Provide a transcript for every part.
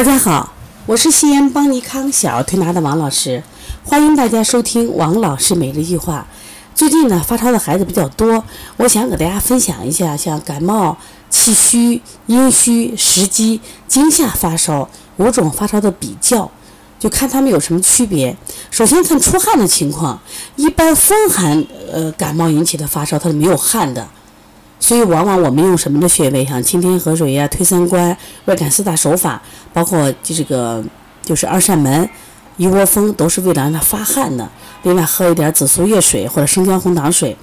大家好，我是西安邦尼康小儿推拿的王老师，欢迎大家收听王老师每日一句话。最近呢，发烧的孩子比较多，我想给大家分享一下，像感冒、气虚、阴虚、食积、惊吓发烧五种发烧的比较，就看他们有什么区别。首先看出汗的情况，一般风寒呃感冒引起的发烧，它是没有汗的。所以，往往我们用什么的穴位，像清天河水呀、推三关、外感四大手法，包括这个就是二扇门、一窝蜂，都是为了让它发汗的。另外，喝一点紫苏叶水或者生姜红糖水。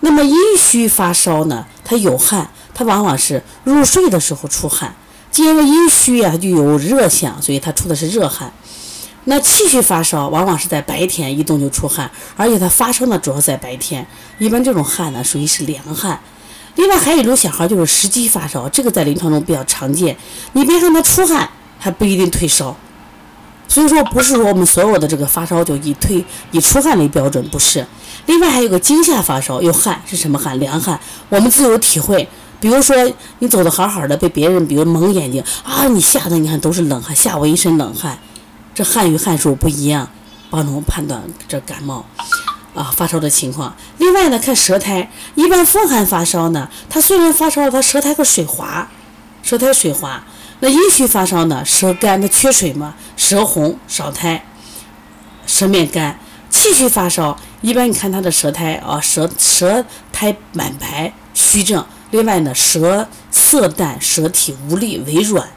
那么阴虚发烧呢，它有汗，它往往是入睡的时候出汗。既然阴虚呀，它就有热象，所以它出的是热汗。那气虚发烧，往往是在白天一动就出汗，而且它发烧呢，主要在白天。一般这种汗呢，属于是凉汗。另外还有一种小孩就是食积发烧，这个在临床中比较常见。你别看他出汗，还不一定退烧。所以说不是说我们所有的这个发烧就以退以出汗为标准，不是。另外还有个惊吓发烧，有汗是什么汗？凉汗，我们自有体会。比如说你走的好好的，被别人比如蒙眼睛啊，你吓得你看都是冷汗，吓我一身冷汗。这汗与汗数不一样，帮助我们判断这感冒。啊，发烧的情况。另外呢，看舌苔，一般风寒发烧呢，他虽然发烧了，他舌苔和水滑，舌苔水滑。那阴虚发烧呢，舌干，它缺水嘛，舌红少苔，舌面干。气虚发烧，一般你看他的舌苔啊，舌舌苔满白，虚症。另外呢，舌色淡，舌体无力，微软。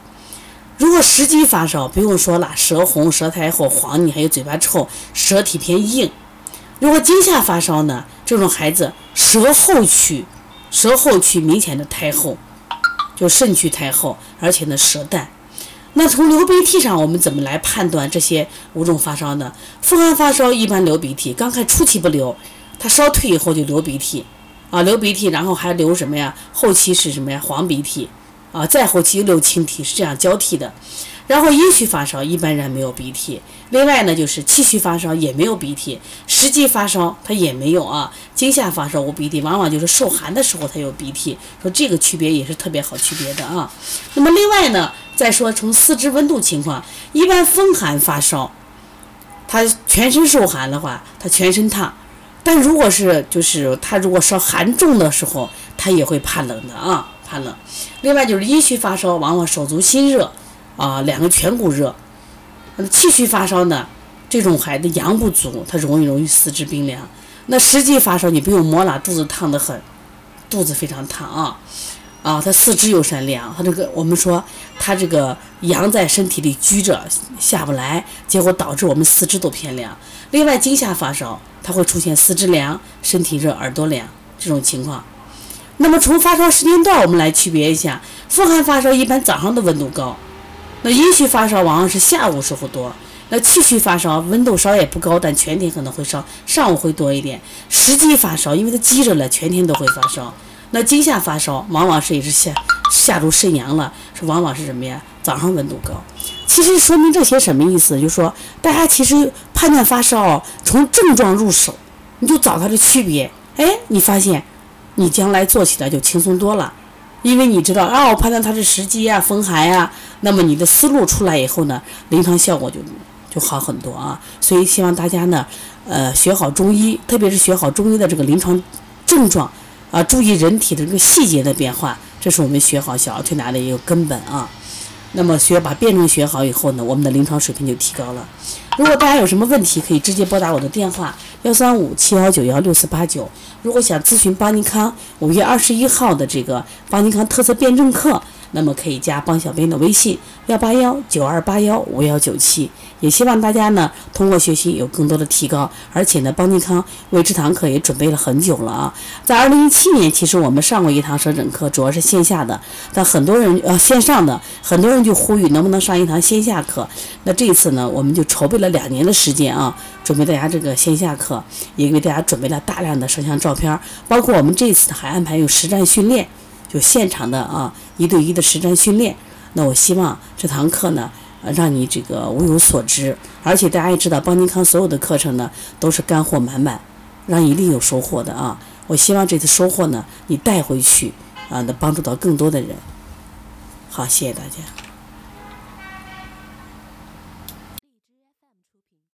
如果食积发烧，不用说了，舌红，舌苔厚，黄腻，还有嘴巴臭，舌体偏硬。如果惊吓发烧呢？这种孩子舌后区，舌后区明显的苔厚，就肾区苔厚，而且呢舌淡。那从流鼻涕上，我们怎么来判断这些五种发烧呢？风寒发烧一般流鼻涕，刚开始初期不流，他烧退以后就流鼻涕，啊流鼻涕，然后还流什么呀？后期是什么呀？黄鼻涕，啊再后期又流清涕，是这样交替的。然后阴虚发烧一般人没有鼻涕，另外呢就是气虚发烧也没有鼻涕，实际发烧他也没有啊，惊吓发烧无鼻涕，往往就是受寒的时候他有鼻涕，说这个区别也是特别好区别的啊。那么另外呢，再说从四肢温度情况，一般风寒发烧，他全身受寒的话，他全身烫，但如果是就是他如果烧寒重的时候，他也会怕冷的啊，怕冷。另外就是阴虚发烧，往往手足心热。啊，两个颧骨热，那气虚发烧呢？这种孩子阳不足，他容易容易四肢冰凉。那实际发烧你不用摸了，肚子烫得很，肚子非常烫啊啊，他四肢又善凉，他这个我们说他这个阳在身体里居着下不来，结果导致我们四肢都偏凉。另外惊吓发烧，他会出现四肢凉、身体热、耳朵凉这种情况。那么从发烧时间段我们来区别一下，风寒发烧一般早上的温度高。那阴虚发烧往往是下午时候多，那气虚发烧温度稍也不高，但全天可能会烧，上午会多一点。实际发烧，因为它积着了，全天都会发烧。那惊吓发烧往往是也是下下入肾阳了，是往往是什么呀？早上温度高。其实说明这些什么意思？就是说大家其实判断发烧从症状入手，你就找它的区别，哎，你发现你将来做起来就轻松多了。因为你知道啊，我判断它是实积啊、风寒呀，那么你的思路出来以后呢，临床效果就就好很多啊。所以希望大家呢，呃，学好中医，特别是学好中医的这个临床症状啊，注意人体的这个细节的变化，这是我们学好小儿推拿的一个根本啊。那么学把辩证学好以后呢，我们的临床水平就提高了。如果大家有什么问题，可以直接拨打我的电话幺三五七幺九幺六四八九。如果想咨询邦尼康五月二十一号的这个邦尼康特色辩证课。那么可以加帮小编的微信幺八幺九二八幺五幺九七，也希望大家呢通过学习有更多的提高，而且呢邦尼康为这堂课也准备了很久了啊，在二零一七年其实我们上过一堂舌诊课，主要是线下的，但很多人呃线上的很多人就呼吁能不能上一堂线下课，那这一次呢我们就筹备了两年的时间啊，准备大家这个线下课，也给大家准备了大量的摄像照片，包括我们这次还安排有实战训练。就现场的啊，一对一的实战训练。那我希望这堂课呢，让你这个物有所值。而且大家也知道，邦尼康所有的课程呢，都是干货满满，让你一定有收获的啊。我希望这次收获呢，你带回去啊，能帮助到更多的人。好，谢谢大家。